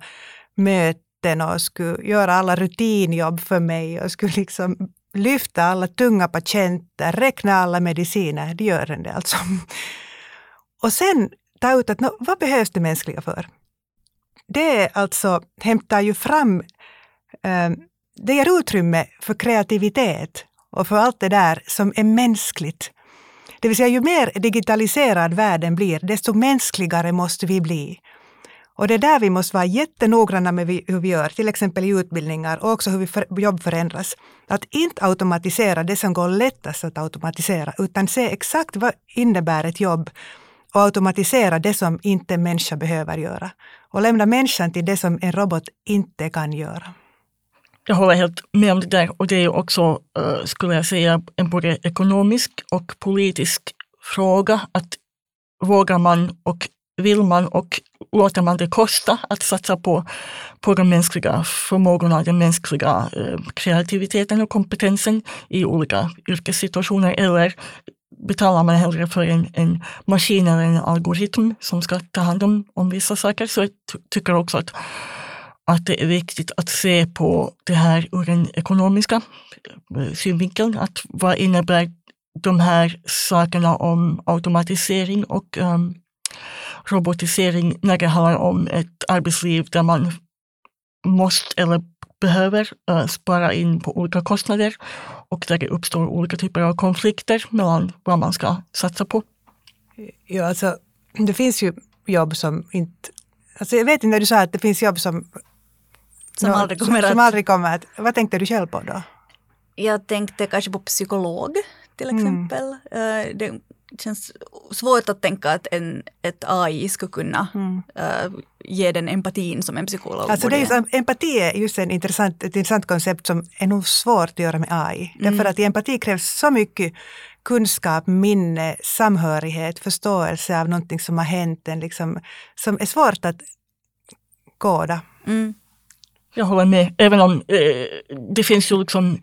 S3: möten natten och skulle göra alla rutinjobb för mig och skulle liksom lyfta alla tunga patienter, räkna alla mediciner. Det gör den det alltså. Och sen ta ut att no, vad behövs det mänskliga för? Det är alltså, hämtar ju fram, eh, det ger utrymme för kreativitet och för allt det där som är mänskligt. Det vill säga ju mer digitaliserad världen blir, desto mänskligare måste vi bli. Och det är där vi måste vara jättenoggranna med hur vi gör, till exempel i utbildningar och också hur vi för, jobb förändras. Att inte automatisera det som går lättast att automatisera, utan se exakt vad innebär ett jobb och automatisera det som inte en människa behöver göra. Och lämna människan till det som en robot inte kan göra.
S2: Jag håller helt med om det där och det är också, eh, skulle jag säga, en både ekonomisk och politisk fråga att vågar man och vill man och låter man det kosta att satsa på, på de mänskliga förmågorna, den mänskliga eh, kreativiteten och kompetensen i olika yrkessituationer eller betalar man hellre för en, en maskin eller en algoritm som ska ta hand om, om vissa saker. Så jag tycker också att, att det är viktigt att se på det här ur den ekonomiska eh, synvinkeln. Att vad innebär de här sakerna om automatisering och um, robotisering när det handlar om ett arbetsliv där man måste eller behöver uh, spara in på olika kostnader och där det uppstår olika typer av konflikter mellan vad man ska satsa på.
S3: Ja, alltså det finns ju jobb som inte... Alltså jag vet inte när du sa att det finns jobb som
S1: som, no, aldrig, kommer
S3: som, som aldrig kommer att... Vad tänkte du själv på då?
S1: Jag tänkte kanske på psykolog till mm. exempel. Mm. Det känns svårt att tänka att en, ett AI skulle kunna mm. uh, ge den empatin som en psykolog
S3: alltså borde det är, Empati är just en intressant, ett intressant koncept som är nog svårt att göra med AI. Mm. Därför att i empati krävs så mycket kunskap, minne, samhörighet, förståelse av någonting som har hänt en, liksom, som är svårt att koda. Mm.
S2: Jag håller med, även om eh, det finns ju liksom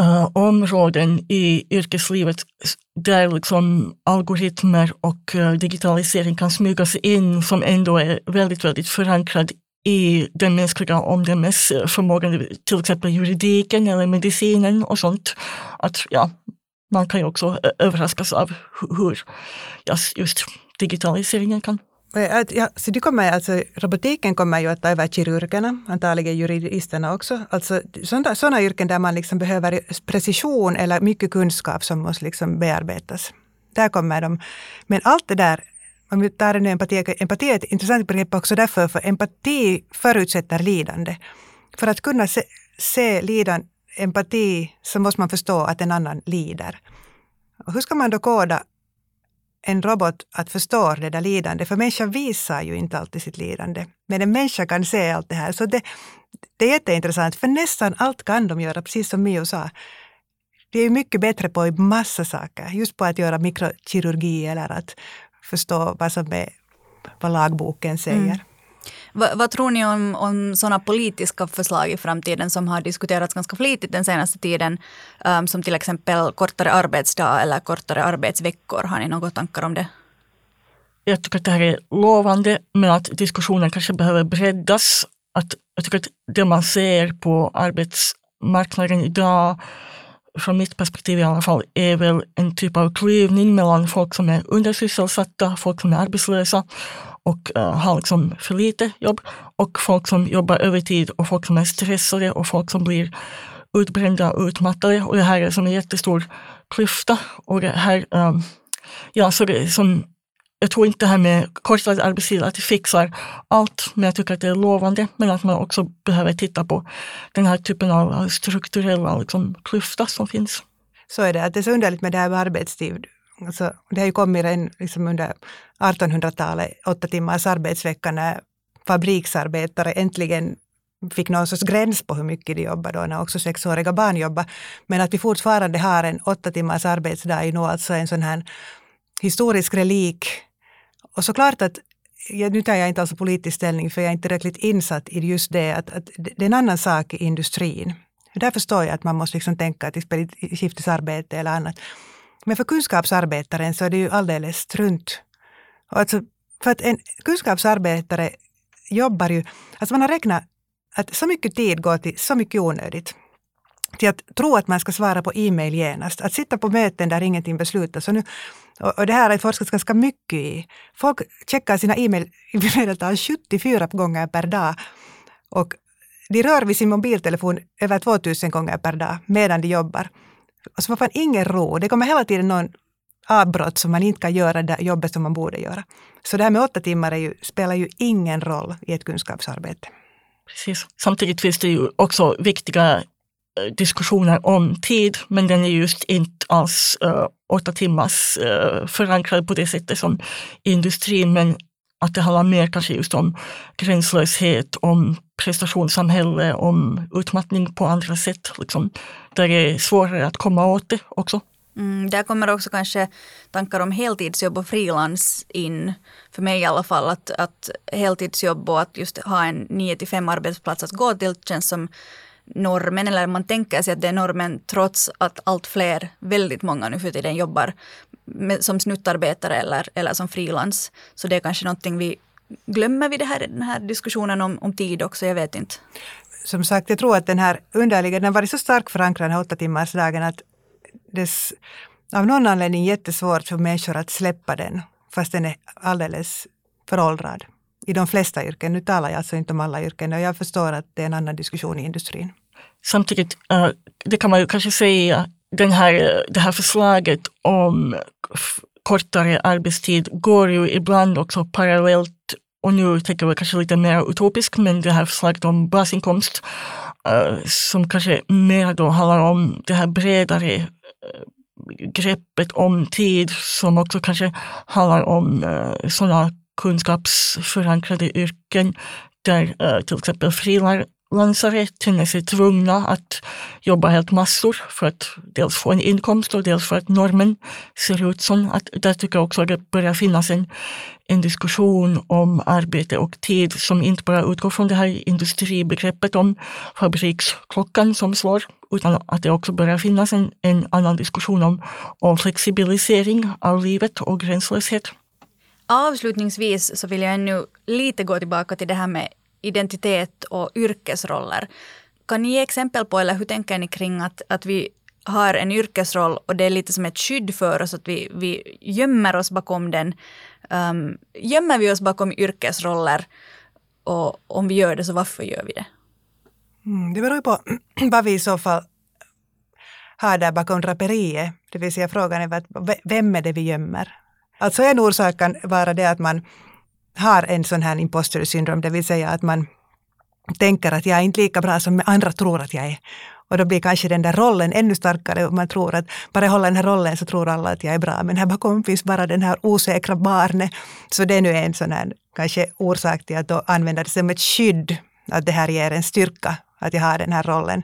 S2: Eh, uh, områden i yrkeslivet där liksom algoritmer och uh, digitalisering kan smyga sig in som ändå är väldigt, väldigt förankrad i den mänskliga omdömesförmågan, eh, till exempel juridiken eller medicinen och sånt. Att, ja, man kan ju också överraskas av hur just digitaliseringen kan Eh,
S3: ja, så det kommer, alltså, robotiken kommer ju att ta över kirurgerna, antagligen juridisterna också. Alltså, sådana, sådana yrken där man liksom behöver precision eller mycket kunskap som måste liksom bearbetas. Där kommer de. Men allt det där, om vi tar nu empati, empati är ett intressant begrepp också därför, för empati förutsätter lidande. För att kunna se, se lidan, empati så måste man förstå att en annan lider. Och hur ska man då koda en robot att förstå det där lidandet? För människan visar ju inte alltid sitt lidande. Men en människa kan se allt det här. Så det, det är jätteintressant, för nästan allt kan de göra, precis som Mio sa. De är mycket bättre på massa saker, just på att göra mikrokirurgi eller att förstå vad som är, vad lagboken säger. Mm.
S1: Vad, vad, tror ni om, om sådana politiska förslag i framtiden som har diskuterats ganska flitigt den senaste tiden? Um, som till exempel kortare arbetsdag eller kortare arbetsveckor. Har ni några tankar om det?
S2: Jag tycker att det här är lovande, men att diskussionen kanske behöver breddas. Att, jag tycker att det man ser på arbetsmarknaden idag från mitt perspektiv i alla fall, är väl en typ av klyvning mellan folk som är undersysselsatta, folk som är arbetslösa och uh, har liksom för lite jobb och folk som jobbar övertid och folk som är stressade och folk som blir utbrända och utmattade. Och det här är som en jättestor klyfta. Och det här, um, ja, så det, som, jag tror inte det här med kortare arbetstid att det fixar allt, men jag tycker att det är lovande. Men att man också behöver titta på den här typen av strukturella liksom, klyfta som finns.
S3: Så är det, att det är så underligt med det här med arbetstid. Alltså, det har ju kommit en, liksom under 1800-talet, åtta timmars arbetsvecka, när fabriksarbetare äntligen fick någon sorts gräns på hur mycket de jobbar då, när också sexåriga barn jobbar. Men att vi fortfarande har en åtta timmars arbetsdag är nog alltså en sån här historisk relik. Och såklart att, nu tar jag inte alltså politisk ställning för jag är inte tillräckligt insatt i just det, att, att det är en annan sak i industrin. Där förstår jag att man måste liksom tänka till det i skiftesarbete eller annat. Men för kunskapsarbetaren så är det ju alldeles strunt. Alltså, för att en kunskapsarbetare jobbar ju, alltså man har räknat att så mycket tid går till så mycket onödigt. Till att tro att man ska svara på e-mail genast, att sitta på möten där ingenting beslutas. Och, nu, och, och det här har forskats ganska mycket i. Folk checkar sina e-mail i medeltal 74 gånger per dag. Och de rör vid sin mobiltelefon över 2000 gånger per dag medan de jobbar och så får man ingen ro. Det kommer hela tiden någon avbrott som man inte kan göra det jobbet som man borde göra. Så det här med åtta timmar ju, spelar ju ingen roll i ett kunskapsarbete.
S2: Precis. Samtidigt finns det ju också viktiga eh, diskussioner om tid, men den är just inte alls uh, åtta timmars uh, förankrad på det sättet som industrin, men att det handlar mer kanske just om gränslöshet, om prestationssamhälle, om utmattning på andra sätt. Liksom, där det är svårare att komma åt det också.
S1: Mm, där kommer också kanske tankar om heltidsjobb och frilans in. För mig i alla fall att, att heltidsjobb och att just ha en 9 till 5 arbetsplats att gå till känns som normen, eller man tänker sig att det är normen trots att allt fler, väldigt många nu för tiden jobbar med, som snuttarbetare eller, eller som frilans. Så det är kanske någonting vi glömmer vid det här, den här diskussionen om, om tid också, jag vet inte.
S3: Som sagt, jag tror att den här underliga, den har varit så starkt förankrad den här åtta timmars dagen att det av någon anledning jättesvårt för människor att släppa den, fast den är alldeles föråldrad. I de flesta yrken, nu talar jag alltså inte om alla yrken och jag förstår att det är en annan diskussion i industrin.
S2: Samtidigt, eh, det kan man ju kanske säga, den här, eh, det här förslaget om kortare arbetstid går ju ibland också parallellt och nu tänker jag kanske lite mer utopiskt, men det här förslaget om basinkomst eh, som kanske mer då handlar om det här bredare greppet om tid som också kanske handlar om sådana kunskapsförankrade yrken där till exempel frilar, lansare känner sig tvungna att jobba helt massor för att dels få en inkomst och dels för att normen ser ut som att där tycker jag också att det börjar finnas en, en diskussion om arbete och tid som inte bara utgår från det här industribegreppet om fabriksklockan som slår, utan att det också börjar finnas en, en annan diskussion om, om flexibilisering av livet och gränslöshet.
S1: Avslutningsvis så vill jag ännu lite gå tillbaka till det här med identitet och yrkesroller. Kan ni ge exempel på, eller hur tänker ni kring att, att vi har en yrkesroll och det är lite som ett skydd för oss, att vi, vi gömmer oss bakom den. Um, gömmer vi oss bakom yrkesroller och om vi gör det, så varför gör vi det?
S3: Mm, det beror ju på vad vi i så fall har där bakom draperiet. Det vill säga frågan är vem är det vi gömmer? Alltså en orsak kan vara det att man har en sån här imposter syndrom, det vill säga att man tänker att jag är inte lika bra som andra tror att jag är. Och då blir kanske den där rollen ännu starkare och man tror att bara jag håller den här rollen så tror alla att jag är bra. Men här bakom finns bara den här osäkra barnet. Så det är nu en sån här kanske orsak till att då använda det som ett skydd. Att det här ger en styrka att jag har den här rollen.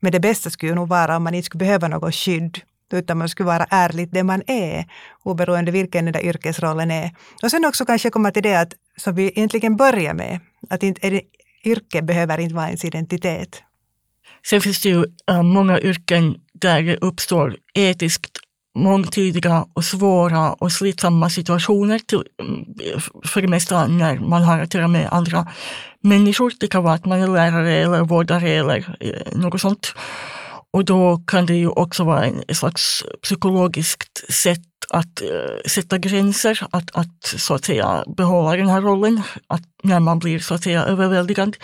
S3: Men det bästa skulle nog vara om man inte skulle behöva något skydd utan man skulle vara ärligt det man är, oberoende vilken den där yrkesrollen är. Och sen också kanske komma till det att, som vi egentligen börjar med, att inte, det, yrke behöver inte vara ens identitet.
S2: Sen finns det ju äh, många yrken där det uppstår etiskt mångtydiga och svåra och slitsamma situationer, till, mm, för det mesta när man har att göra med andra människor. Det kan vara att man är lärare eller vårdare eller eh, något sånt. Och då kan det ju också vara en slags psykologiskt sätt att eh, sätta gränser, att, att så att säga behålla den här rollen, att när man blir så att säga överväldigad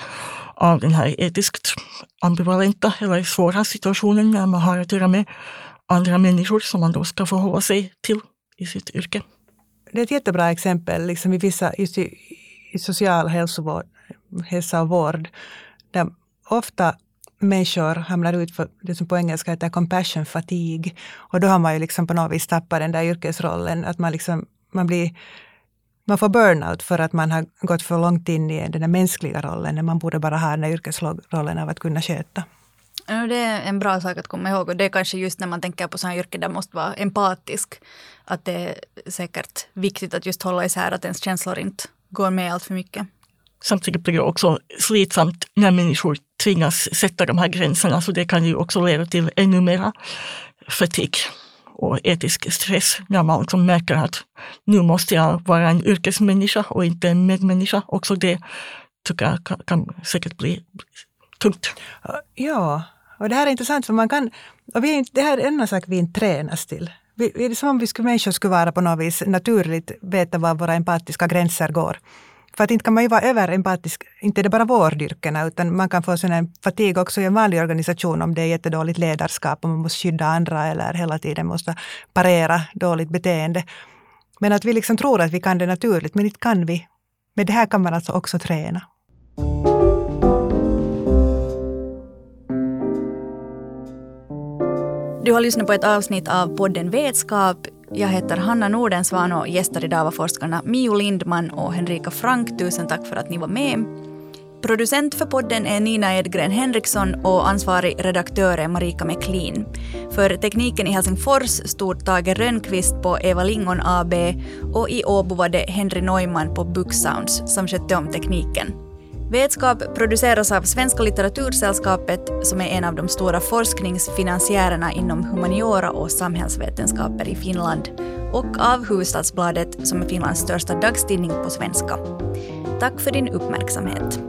S2: av den här etiskt ambivalenta eller svåra situationen när man har att göra med andra människor som man då ska förhålla sig till i sitt yrke.
S3: Det är ett jättebra exempel liksom i vissa, just i, i social hälsovård, hälsa och vård, där ofta människor hamnar ut för det som på engelska heter compassion fatigue. Och då har man ju liksom på något vis tappat den där yrkesrollen, att man liksom, man blir man får burnout för att man har gått för långt in i den där mänskliga rollen när man borde bara ha den där yrkesrollen av att kunna sköta.
S1: Det är en bra sak att komma ihåg och det är kanske just när man tänker på sådana yrken där man måste vara empatisk. Att det är säkert viktigt att just hålla isär att ens känslor inte går med allt för mycket.
S2: Samtidigt blir det också slitsamt när människor tvingas sätta de här gränserna så det kan ju också leda till ännu mera fatigue och etisk stress när man liksom märker att nu måste jag vara en yrkesmänniska och inte en medmänniska. Också det tycker jag kan, kan säkert bli tungt.
S3: Ja, och det här är intressant för man kan, och vi, det här är en sak vi inte tränas till. Vi, det är som om vi skulle, människor skulle vara på något vis naturligt veta var våra empatiska gränser går. För att inte kan man ju vara överempatisk, inte är det bara vårdyrkena, utan man kan få sån här fatig också i en vanlig organisation om det är jättedåligt ledarskap och man måste skydda andra eller hela tiden måste parera dåligt beteende. Men att vi liksom tror att vi kan det naturligt, men inte kan vi. Men det här kan man alltså också träna.
S1: Du har lyssnat på ett avsnitt av podden Vetskap. Jag heter Hanna Nordensvan och gästar idag var forskarna Mio Lindman och Henrika Frank. Tusen tack för att ni var med. Producent för podden är Nina Edgren Henriksson och ansvarig redaktör är Marika McLean. För tekniken i Helsingfors stod Tage Rönnqvist på Eva Lingon AB och i Åbo var det Henry Neumann på Booksounds som skötte om tekniken. Vetskap produceras av Svenska litteratursällskapet som är en av de stora forskningsfinansiärerna inom humaniora och samhällsvetenskaper i Finland och av Hufvudstadsbladet som är Finlands största dagstidning på svenska. Tack för din uppmärksamhet.